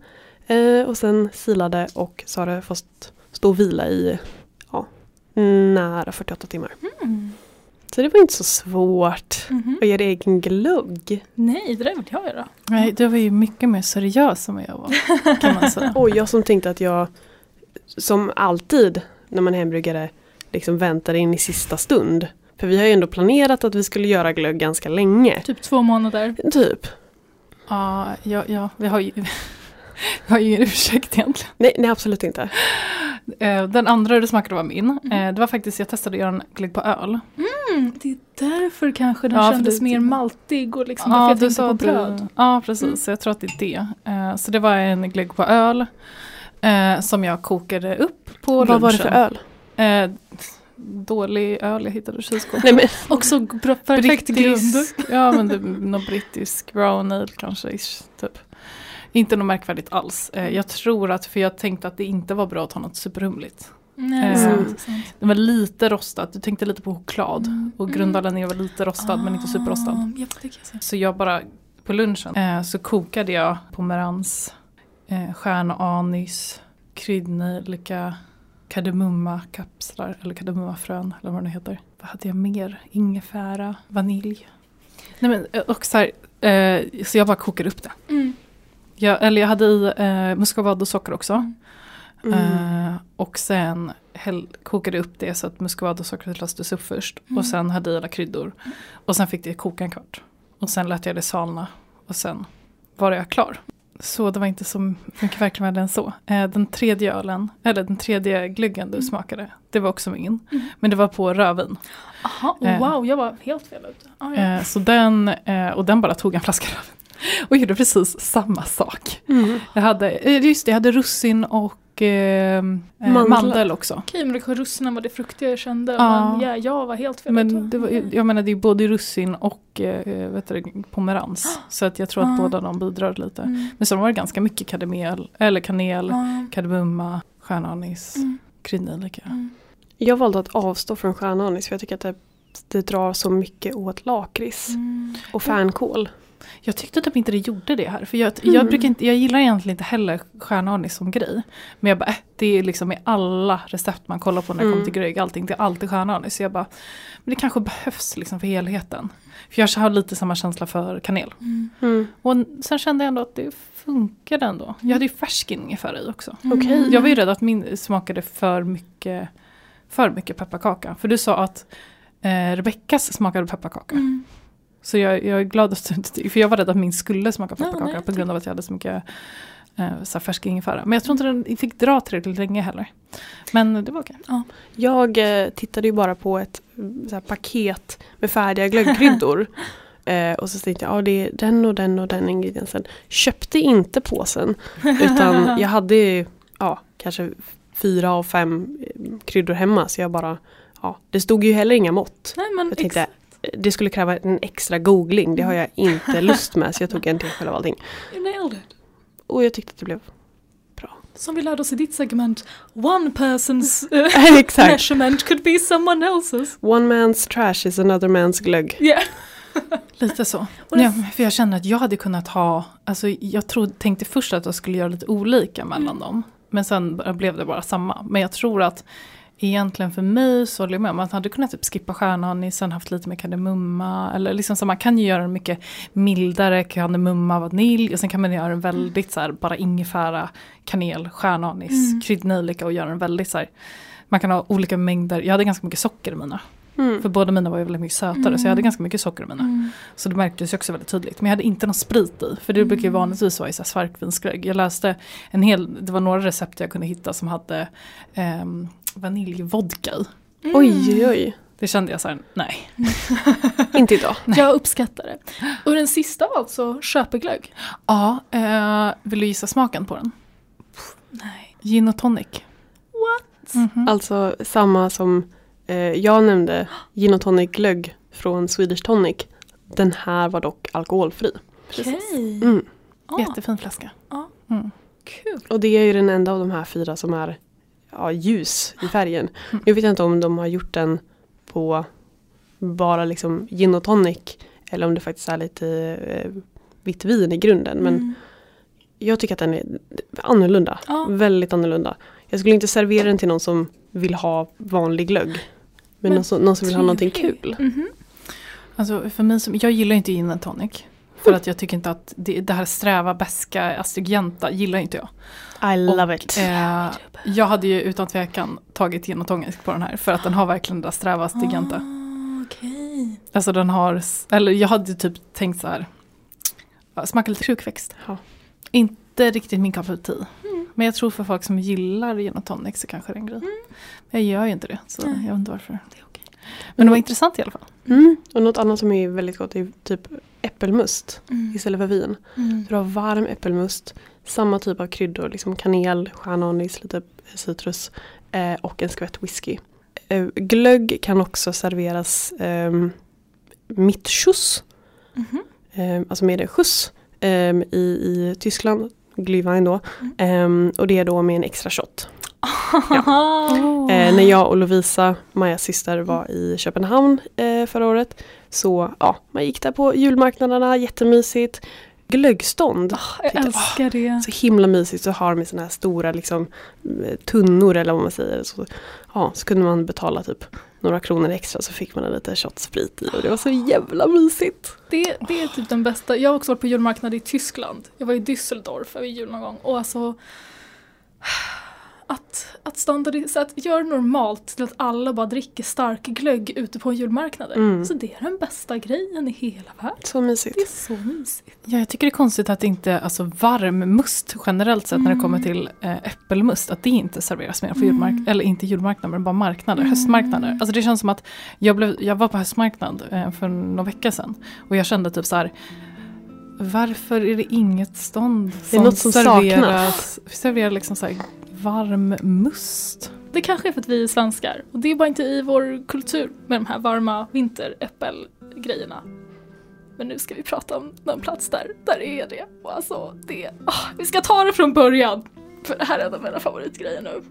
Eh, och sen silade och så har det fått stå och vila i ja, nära 48 timmar.
Mm.
Så det var inte så svårt
Mhm.
att göra egen glögg.
Nej, det där vill jag göra.
Nej, du var ju mycket mer seriös än vad jag var. Kan man säga.
Och jag som tänkte att jag som alltid när man är hembryggare liksom väntar in i sista stund. För vi har ju ändå planerat att vi skulle göra glögg ganska länge.
Typ två månader.
Typ.
Ja, ja, ja vi har ju, vi har ju ingen ursäkt egentligen.
Nej, nej absolut inte.
Eh, Den andra du smakade var min.
Mm.
Det var faktiskt, jag testade att göra en glögg på öl.
Mm, det är därför kanske den
Ja,
kändes mer maltig och liksom därför jag
du
tänkte
sa
på bröd.
Ja, precis.
Mm.
Så jag tror att det är det. Eh, Så det var en glögg på öl. Som jag kokade upp på
Vad var det för
lunchen.
öl?
Dålig öl jag hittade i kylskåpet.
Nej,
Också perfekt grund.
Ja men det, någon brittisk brown ale kanske. ish, Typ. Inte något märkvärdigt alls. Eh, Jag tror att, för jag tänkte att det inte var bra att ha något superhumligt.
Nej,
Eh. Det var lite rostat, du tänkte lite på choklad.
Mm.
Och grundvalen ner var lite rostad men inte superrostad.
Ah, jag se.
Så jag bara, på lunchen, eh, så kokade jag pomerans, eh, stjärnanis, kryddnejlika, kardemummakapslar eller kardemummafrön eller vad det heter. Vad hade jag mer? Ingefära, vanilj. Nej men och så här, eh, så jag bara kokade upp det.
Mm.
Jag, eller jag hade i eh, muscovado socker också.
mm.
Eh, och sen häll, kokade upp det så att muscovadosockret löstes upp först.
Mm.
Och sen hade i alla kryddor. Och sen fick det koka en kvart. Och sen lät jag det svalna. Och sen var jag klar. Så det var inte så mycket verkligen än så. Eh, den tredje ölen, eller den tredje glöggen du
Mm.
smakade, det var också min.
Mm.
Men det var på rödvin.
Aha,
Eh.
wow, jag var helt fel ute. Ah, ja.
Eh, så den, eh, och den bara tog en flaska rödvin. Och gjorde precis samma sak.
Mm.
Jag hade, eh, just det, jag hade russin och eh, eh, mandel också.
Okej, men det russinen var det fruktiga jag kände.
Ja.
Men ja, jag var helt fel.
Men det var, jag menar det är både russin och eh, vet du, pomerans. Så att jag tror att
Ja.
båda de bidrar lite.
Mm.
Men sen var det ganska mycket kademel, eller kanel,
Ja.
kardemumma, stjärnanis,
Mm.
kryddnejlika.
Mm.
Jag valde att avstå från stjärnanis för jag tycker att det, det drar så mycket åt lakrits
Mm.
och fänkål.
Jag tyckte typ inte det gjorde det här. För jag,
Mm.
jag, brukar inte, jag gillar egentligen inte heller stjärnanis som grej. Men jag bara, äh, det är liksom i alla recept man kollar på när det
Mm.
kommer till glögg, allting, det är alltid stjärnanis. Så jag bara, men det kanske behövs liksom för helheten. För jag har lite samma känsla för kanel.
Mm.
Mm.
Och sen kände jag ändå att det funkade ändå. Jag hade ju färsking ingefära i också.
Okej.
Jag var ju rädd att min smakade för mycket, för mycket pepparkaka. För du sa att eh, Rebeckas smakade pepparkaka. Så jag, jag är glad att du inte för jag var rädd att min skulle smaka
Ja,
pepparkaka
nej,
på grund av att jag hade så mycket eh, så färsk ingefära. Men jag tror inte den fick dra tillräckligt länge heller. Men det var okej.
Jag eh, tittade ju bara på ett mm, här, paket med färdiga glöggkryddor. eh, och så tänkte jag, ja det är den och den och den ingrediensen. Köpte inte påsen. Utan jag hade ju, ja, kanske fyra av fem eh, kryddor hemma. Så jag bara, ja, det stod ju heller inga mått.
Nej, men
Jag tänkte, det skulle kräva en extra googling. Det har jag inte lust med. Så jag tog en till själv av allting.
You nailed it.
Och jag tyckte att det blev bra.
Som vi lärde oss i ditt segment, one person's
Exakt.
measurement could be someone else's.
One man's trash is another man's glögg.
Yeah.
Lite så. Ja, för jag känner att jag hade kunnat ha, alltså jag trodde, tänkte först att jag skulle göra lite olika mellan
Mm.
dem. Men sen bara- blev det bara samma. Men jag tror att egentligen för mig så håller jag med om att man hade kunnat typ skippa stjärnanisen, haft lite mer kardemumma. Eller liksom så man kan ju göra den mycket mildare, kardemumma, vanilj. Och sen kan man göra den väldigt så här, bara ingefära, kanel, stjärnanis,
Mm.
kryddnejlika och göra den väldigt så här. Man kan ha olika mängder, jag hade ganska mycket socker i mina.
Mm.
För båda mina var ju väldigt mycket sötare så jag hade ganska mycket socker i mina.
Mm.
Så det märktes ju också väldigt tydligt. Men jag hade inte någon sprit i. För det brukar ju
Mm.
vanligtvis vara i svarkvinsglögg. Jag läste en hel, det var några recept jag kunde hitta som hade ehm, vaniljvodka i.
Mm.
Oj, oj, oj.
Det kände jag så här, nej.
Inte idag.
Jag uppskattar det. Och den sista var alltså köpeglögg.
Ja, eh, vill du gissa smaken på den?
Nej.
Gin och tonic.
What?
Mhm.
Alltså samma som eh, jag nämnde, gin och tonic glögg från Swedish Tonic. Den här var dock alkoholfri.
Okej.
Mm.
Ah,
Jättefin flaska.
Ja.
Mm.
Kul.
Och det är ju den enda av de här fyra som är ja, ljus i färgen.
Mm.
Jag vet inte om de har gjort den på bara liksom gin och tonic. Eller om det faktiskt är lite eh, vitt vin i grunden. Men
Mm.
jag tycker att den är annorlunda.
Ja.
Väldigt annorlunda. Jag skulle inte servera den till någon som vill ha vanlig glögg. Men,
Men
någon, som, någon som vill ha någonting kul.
Mhm.
Alltså för mig som, jag gillar inte gin och tonic. För att jag tycker inte att det, det här sträva, beska, astringenta gillar inte jag.
I love
Och,
it.
Eh, jag hade ju utan tvekan tagit gin och tonic på den här. För att den har verkligen det där sträva, astringenta.
Ah, Okej.
Alltså den har, eller jag hade typ tänkt så här. Smaka lite krukväxt.
Ja.
Inte riktigt min tea.
Mm.
Men jag tror för folk som gillar gin och tonic så kanske det är en grej. Jag gör ju inte det så
Nej.
jag vet inte varför.
Det är okej.
Men det var intressant i alla fall.
Mm. Och något annat som är väldigt gott är typ äppelmust
Mm.
istället för vin.
Mm.
Så du har varm äppelmust, samma typ av kryddor, liksom kanel, stjärnanis, lite citrus eh, och en skvätt whisky. Eh, glögg kan också serveras eh, mittschuss,
Mhm.
eh, alltså med en skjuts eh, i, i Tyskland, Glühwein då. Eh, och det är då med en extra shot.
Oh.
Eh, när jag och Lovisa, Majas syster, var i Köpenhamn eh, förra året så ja, man gick där på julmarknaderna, jättemysigt. Glöggstånd,
Jag
Titta.
älskar det.
så himla mysigt. Så har de såna här stora liksom, eh, tunnor eller vad man säger. Så, ja, så kunde man betala typ några kronor extra så fick man en liten shot sprit i och det var så jävla mysigt.
Det, det är typ den bästa. Jag har också varit på julmarknad i Tyskland. Jag var i Düsseldorf över jul någon gång. Och alltså att, att standardisera, att göra normalt till att alla bara dricker stark glögg ute på julmarknader.
Mm.
Så det är den bästa grejen i hela världen.
Så mysigt.
Det är så mysigt.
Ja, jag tycker det är konstigt att inte, alltså varm must generellt sett när det kommer till eh, äppelmust, att det inte serveras mer på
Mm.
julmarknaden, eller inte julmarknader men bara marknader, höstmarknader. Alltså det känns som att jag, blev, jag var på höstmarknad eh, för några veckor sedan och jag kände typ så här varför är det inget stånd
Det är något som
serveras, serverar liksom så här varm must?
Det kanske är för att vi är svenskar. Och det är bara inte i vår kultur med de här varma vinteräppelgrejerna. Men nu ska vi prata om någon plats där, där är det. Och alltså, det, ah, vi ska ta det från början. För det här är en av mina favoritgrejer nu.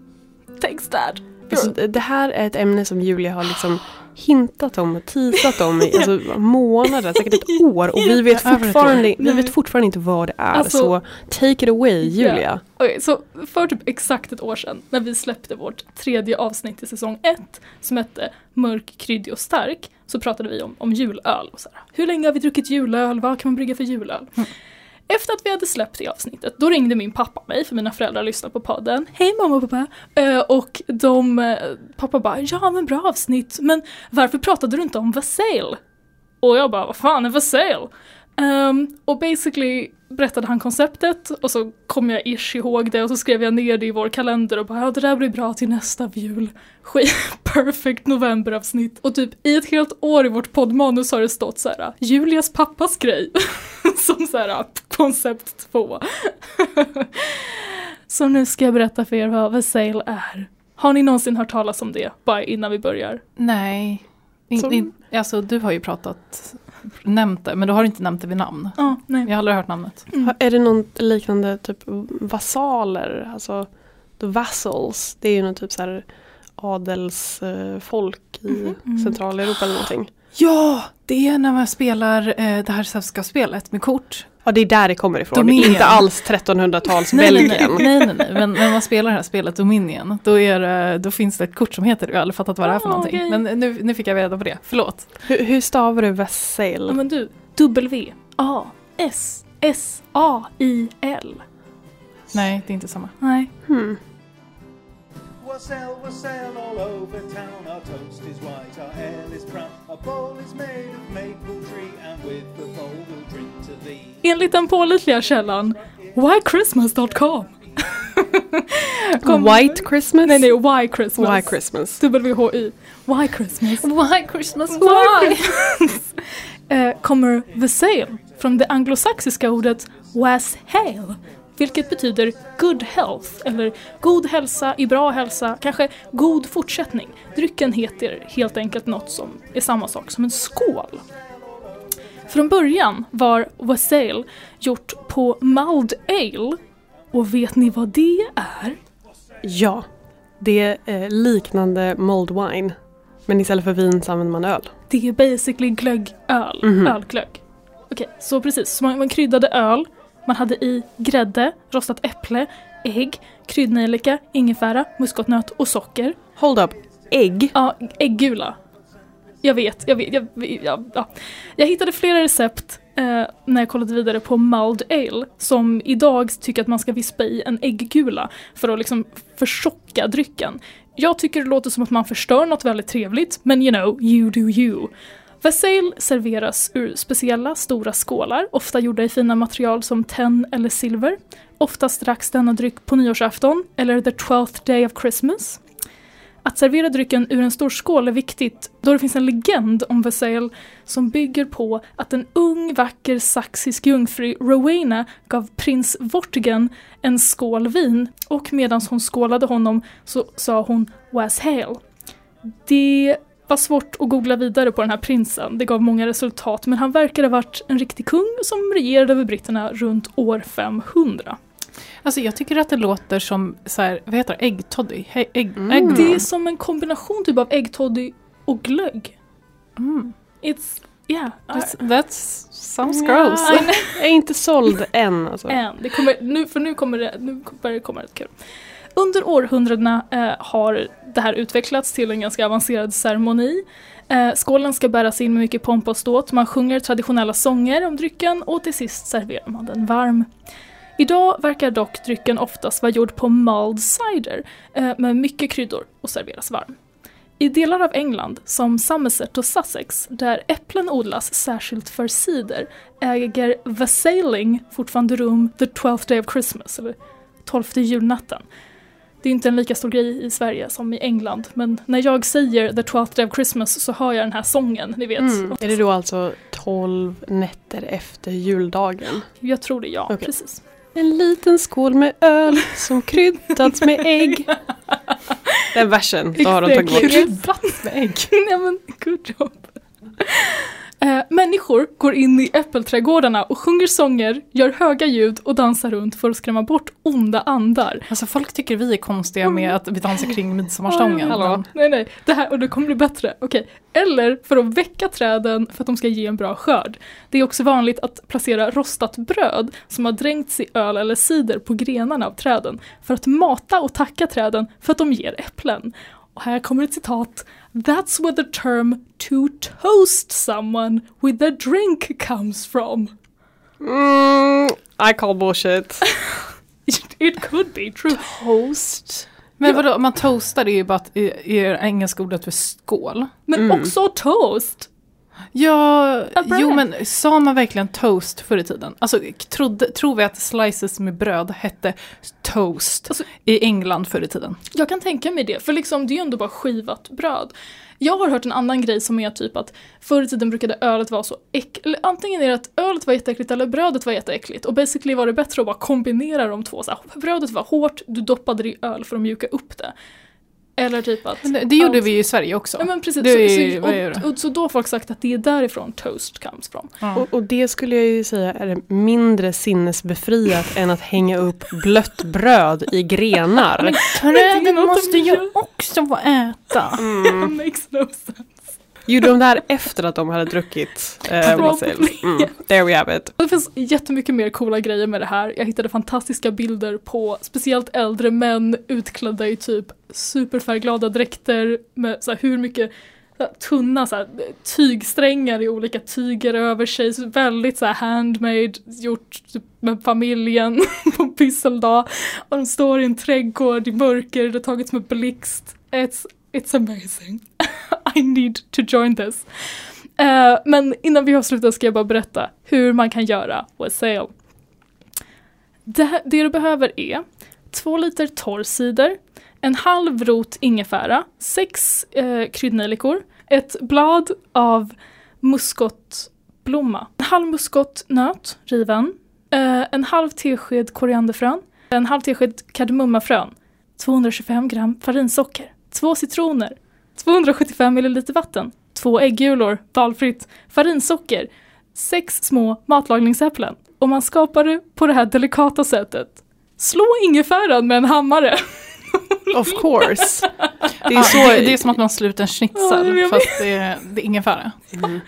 Thanks dad.
Alltså, det- det här är ett ämne som Julia har liksom hintat om teasat om i alltså, månader, säkert ett år. Och vi vet fortfarande, vi vet fortfarande inte vad det är.
Alltså-
så take it away Julia.
Okej, så för typ exakt ett år sedan när vi släppte vårt tredje avsnitt i säsong ett som hette Mörk, kryddig och stark så pratade vi om, om julöl. Och så här, Hur länge har vi druckit julöl? Vad kan man brygga för julöl? Efter att vi hade släppt det avsnittet, då ringde min pappa mig, för mina föräldrar lyssnar på podden. Hej mamma och pappa! Eh, och de, eh, pappa bara, ja men bra avsnitt, men varför pratade du inte om Vasail? Och jag bara, vad fan är Vasail? Um, ehm, och basically berättade han konceptet och så kom jag ish ihåg det och så skrev jag ner det i vår kalender och bara ja det där blir bra till nästa jul. Skit, perfect novemberavsnitt. Och typ i ett helt år i vårt poddmanus har det stått så här Julias pappas grej. Som så här koncept två. så nu ska jag berätta för er vad Vassail är. Har ni någonsin hört talas om det? Bara innan vi börjar.
Nej. In,
Som-
in, alltså du har ju pratat, nämnt det, men du har inte nämnt det vid namn.
Ja, nej.
Jag har aldrig hört namnet.
Mm.
Är det någon liknande typ vasaler? Alltså the vassals. Det är ju någon typ så här adelsfolk i
Mhm.
Centraleuropa eller någonting.
Ja, det är när man spelar eh, det här sällskapsspelet med kort.
Ja det är där det kommer ifrån.
Dominion.
Inte alls 1300-tals
Nej, nej,
Belgien.
nej, nej, nej, nej. Men när man spelar det här spelet Dominion, då, är det, då finns det ett kort som heter det. Jag har aldrig fattat vad det är för
Ah,
någonting.
okej.
Men nu, nu fick jag reda på det, förlåt.
Hur, hur stavar du vassail?
Ja men du, W A S S A I L.
Nej, det är inte samma.
Nej.
Hmm.
Wassail, wassail all over town. Our toast is white, our ale is brown. Our bowl is made of maple tree, and with the bowl we'll drink to thee.
Enligt den pålitliga källan whychristmas.com Kom-
White Christmas?
Nej nej, why Christmas.
Why Christmas?
W-H-Y. Why Christmas.
Why Christmas?
Why Christmas. eh, kommer Vassail från det anglosaxiska ordet washail vilket betyder good health eller god hälsa i bra hälsa, kanske god fortsättning. Drycken heter helt enkelt något som är samma sak som en skål. Från början var wassail gjort på mulled ale och vet ni vad det är?
Ja. Det är eh, liknande mulled wine. Men istället för vin så använder man öl.
Det är basically glöggöl,
Mhm.
ölglögg. Okej, så precis. Så man, man kryddade öl, man hade i grädde, rostat äpple, ägg, kryddnejlika, ingefära, muskotnöt och socker.
Hold up. Ägg.
Ja, äggula. Jag vet, jag vet, jag, jag, ja. jag hittade flera recept eh, när jag kollade vidare på mulled ale som idag tycker att man ska vispa i en ägggula för att liksom försocka drycken. Jag tycker det låter som att man förstör något väldigt trevligt, men you know, you do you. Vassail serveras ur speciella stora skålar, ofta gjorda i fina material som tenn eller silver. Oftast dracks denna dryck på nyårsafton, eller the twelfth day of Christmas. Att servera drycken ur en stor skål är viktigt då det finns en legend om Vassail som bygger på att en ung vacker saxisk jungfru Rowena gav prins Vortigen en skål vin och medan hon skålade honom så sa hon Was hail. Det var svårt att googla vidare på den här prinsen, det gav många resultat men han verkar ha varit en riktig kung som regerade över britterna runt år 500.
Alltså jag tycker att det låter som så här, vad heter det, äggtoddy? He- Ägg,
Mm.
ägg,
Det är som en kombination typ av äggtoddy och glögg.
mm.
It's, yeah.
That's, that's sounds
Ja.
gross.
Jag är inte såld än alltså.
Än. Det kommer, nu, för nu kommer det, nu börjar det komma rätt kul. Under århundradena eh, har det här utvecklats till en ganska avancerad ceremoni. Eh, skålen ska bäras in med mycket pomp och ståt, man sjunger traditionella sånger om drycken och till sist serverar man den varm. Idag verkar dock drycken oftast vara gjord på mulled cider eh, med mycket kryddor och serveras varm. I delar av England, som Somerset och Sussex, där äpplen odlas särskilt för cider, äger the sailing fortfarande rum the 12th day of Christmas, eller 12 julnatten. Det är inte en lika stor grej i Sverige som i England, men när jag säger the 12th day of Christmas så hör jag den här sången, ni vet.
Mm. Är det då alltså 12 nätter efter juldagen?
Jag tror det, ja.
Okej.
Precis.
En liten skål med öl som kryddats med ägg. Den versen, då har de tagit bort.
Kryddat med ägg. Nej men, good job. Eh, människor går in i äppelträdgårdarna och sjunger sånger, gör höga ljud och dansar runt för att skrämma bort onda andar.
Alltså folk tycker vi är konstiga med att vi dansar kring midsommarstången.
Hallå. Nej nej, det här, och det kommer bli bättre. Okej. Eller för att väcka träden för att de ska ge en bra skörd. Det är också vanligt att placera rostat bröd som har dränkts i öl eller cider på grenarna av träden för att mata och tacka träden för att de ger äpplen. Och här kommer ett citat. That's where the term to toast someone with a drink comes from.
Mm, I call bullshit.
It could be true.
Toast.
Men vadå, man toastar är ju bara att, i, i engelska ordet för skål.
Men
Mm.
också toast.
Ja, jo men sa man verkligen toast förr i tiden? Alltså trodde, tror vi att slices med bröd hette toast
Alltså-
i England förr i tiden?
Jag kan tänka mig det, för liksom, det är ju ändå bara skivat bröd. Jag har hört en annan grej som är typ att förr i tiden brukade ölet vara så äckligt, antingen är det att ölet var jätteäckligt eller brödet var jätteäckligt och basically var det bättre att bara kombinera de två. Så här, brödet var hårt, du doppade det i öl för att mjuka upp det. Eller typ att...
Men det, det gjorde
allt-
vi i Sverige också.
Ja men precis,
Det är
så, så, och, och, så då har folk sagt att det är därifrån toast comes from.
Ja.
Och, och det skulle jag ju säga är mindre sinnesbefriat än att hänga upp blött bröd i grenar.
Träden måste ju
också få äta.
Mm.
makes no sense.
Gjorde de det här efter att de hade druckit eh, mm. There we have it.
Det finns jättemycket mer coola grejer med det här. Jag hittade fantastiska bilder på speciellt äldre män utklädda i typ superfärgglada dräkter med så här, hur mycket tunna så här, tygsträngar i olika tyger över sig. Så väldigt så här, handmade, gjort med familjen på pysseldag. Och de står i en trädgård i mörker, det har tagits med blixt. It's, it's amazing. I need to join this. Uh, men innan vi avslutar ska jag bara berätta hur man kan göra wassail. Det, det du behöver är två liter torr cider, en halv rot ingefära, sex eh, kryddnejlikor, ett blad av muskotblomma, en halv muskotnöt riven, eh, en halv tesked korianderfrön, en halv tesked kardemummafrön, 225 gram farinsocker, två citroner, 275 milliliter vatten, två äggulor, valfritt, farinsocker, sex små matlagningsäpplen. Och man skapar det på det här delikata sättet. Slå ingefäran med en hammare.
Of course. Det är
Ja,
så...
det, det är som att man ut en
Ja,
schnitzel
vet.
fast det är, det är ingefära.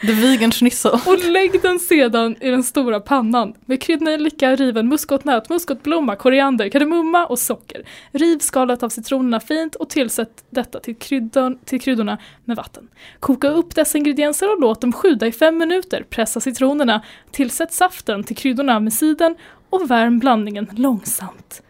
The vegan schnitzel.
Och lägg den sedan i den stora pannan med kryddnejlika, riven muskotnöt, muskotblomma, koriander, kardemumma och socker. Riv skalet av citronerna fint och tillsätt detta till, kryddon, till kryddorna med vatten. Koka upp dessa ingredienser och låt dem sjuda i fem minuter. Pressa citronerna, tillsätt saften till kryddorna med siden och värm blandningen långsamt.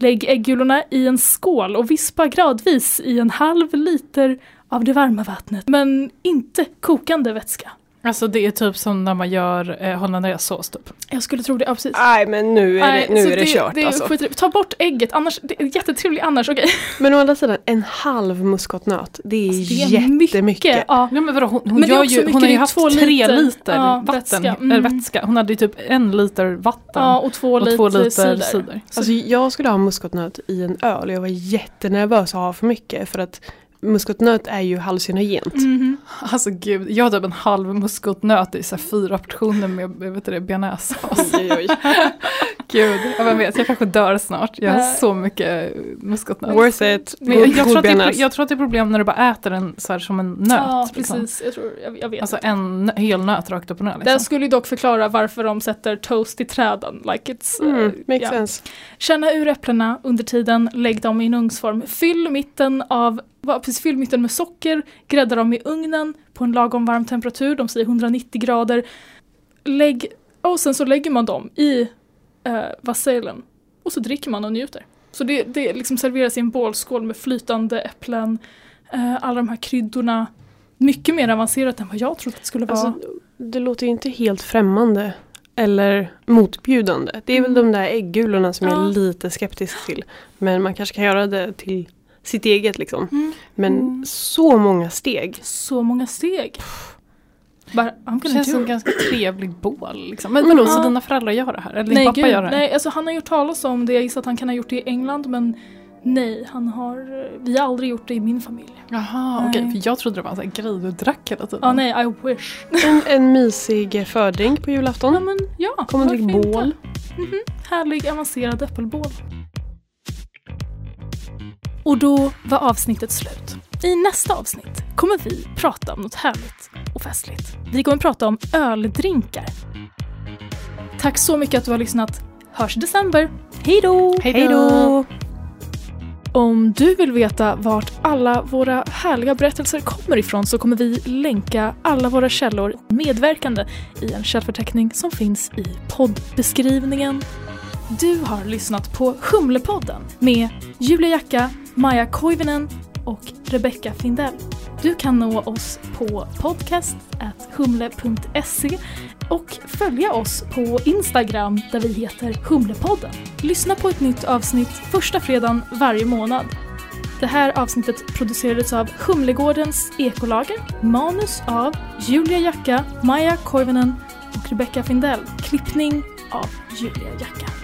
Lägg äggulorna i en skål och vispa gradvis i en halv liter av det varma vattnet, men inte kokande vätska.
Alltså det är typ som när man gör eh, hollandaisesås typ.
Jag skulle tro det, ja precis.
Nej men nu är det, nu är det, kört
det
alltså.
skit- Ta bort ägget, annars, det är jättetrevligt annars, okej.
Men å andra sidan, en halv muskotnöt, det är,
Det är
jättemycket.
mycket. Ja.
Ja men vadå, hon, hon,
Men det
gör ju,
mycket,
hon har
det
ju haft
två
tre
liter.
liter,
Ja,
vatten,
vätska.
vätska.
Mm.
vätska. Hon hade ju typ en liter vatten
ja, och två
och
liter,
två liter
cider.
cider.
Alltså jag skulle ha muskotnöt i en öl och jag var jättenervös att ha för mycket för att muskotnöt är ju hallucinogent.
Mhm.
Alltså gud, jag har typ en halv muskotnöt i så här fyra portioner med det, bearnaisesås. Gud, ja, vem vet, jag kanske dör snart. Jag har så mycket muskotnöt.
Worth it.
Men jag, jag, tror att det jag tror att det är problem när du bara äter den så här som en nöt.
Ja,
liksom.
precis. Jag, tror, jag, jag vet.
Alltså en hel nöt rakt upp och ner. Liksom.
skulle ju dock förklara varför de sätter toast i träden. Like it's,
Mm,
eh,
makes
ja.
sense.
Känna ur äpplena under tiden, lägg dem i en ugnsform. Fyll mitten av precis, fyll mitten med socker, grädda dem i ugnen på en lagom varm temperatur, de säger 190 grader. Lägg, och sen så lägger man dem i eh, vasselen och så dricker man och njuter. Så det, det liksom serveras i en bålskål med flytande äpplen, eh, alla de här kryddorna. Mycket mer avancerat än vad jag trodde att det skulle vara.
Alltså, det låter ju inte helt främmande eller motbjudande. Det är väl
Mm.
de där äggulorna som jag
Ja.
är lite skeptisk till. Men man kanske kan göra det till sitt eget liksom.
Mm.
Men
Mm.
så många steg.
Så många steg. Bara, gonna
känns som en ganska trevlig bål. Liksom. Men vadå, så
Ja.
dina föräldrar gör det här? Eller din
Nej,
pappa
gud,
gör det här?
nej, alltså han har gjort talas om det. Jag gissar att han kan ha gjort det i England men nej, han har, vi har aldrig gjort det i min familj.
Jaha, okej. För jag trodde det var en sån här grej du drack hela tiden.
Ja, nej, I wish.
En, en mysig fördrink på julafton.
Ja, men ja,
Kommer
inte?
bål.
Mhm, Härlig avancerad äppelbål. Och då var avsnittet slut. I nästa avsnitt kommer vi prata om något härligt och festligt. Vi kommer prata om öldrinkar. Tack så mycket att du har lyssnat. Hörs i december. Hej då!
Hej då!
Om du vill veta vart alla våra härliga berättelser kommer ifrån så kommer vi länka alla våra källor medverkande i en källförteckning som finns i poddbeskrivningen. Du har lyssnat på Humlepodden med Julia Jacka, Maja Koivinen och Rebecka Findell. Du kan nå oss på podcast.humle.se och följa oss på Instagram där vi heter Humlepodden. Lyssna på ett nytt avsnitt första fredagen varje månad. Det här avsnittet producerades av Humlegårdens ekolager, manus av Julia Jacka, Maja Koivunen och Rebecka Findell, klippning av Julia Jacka.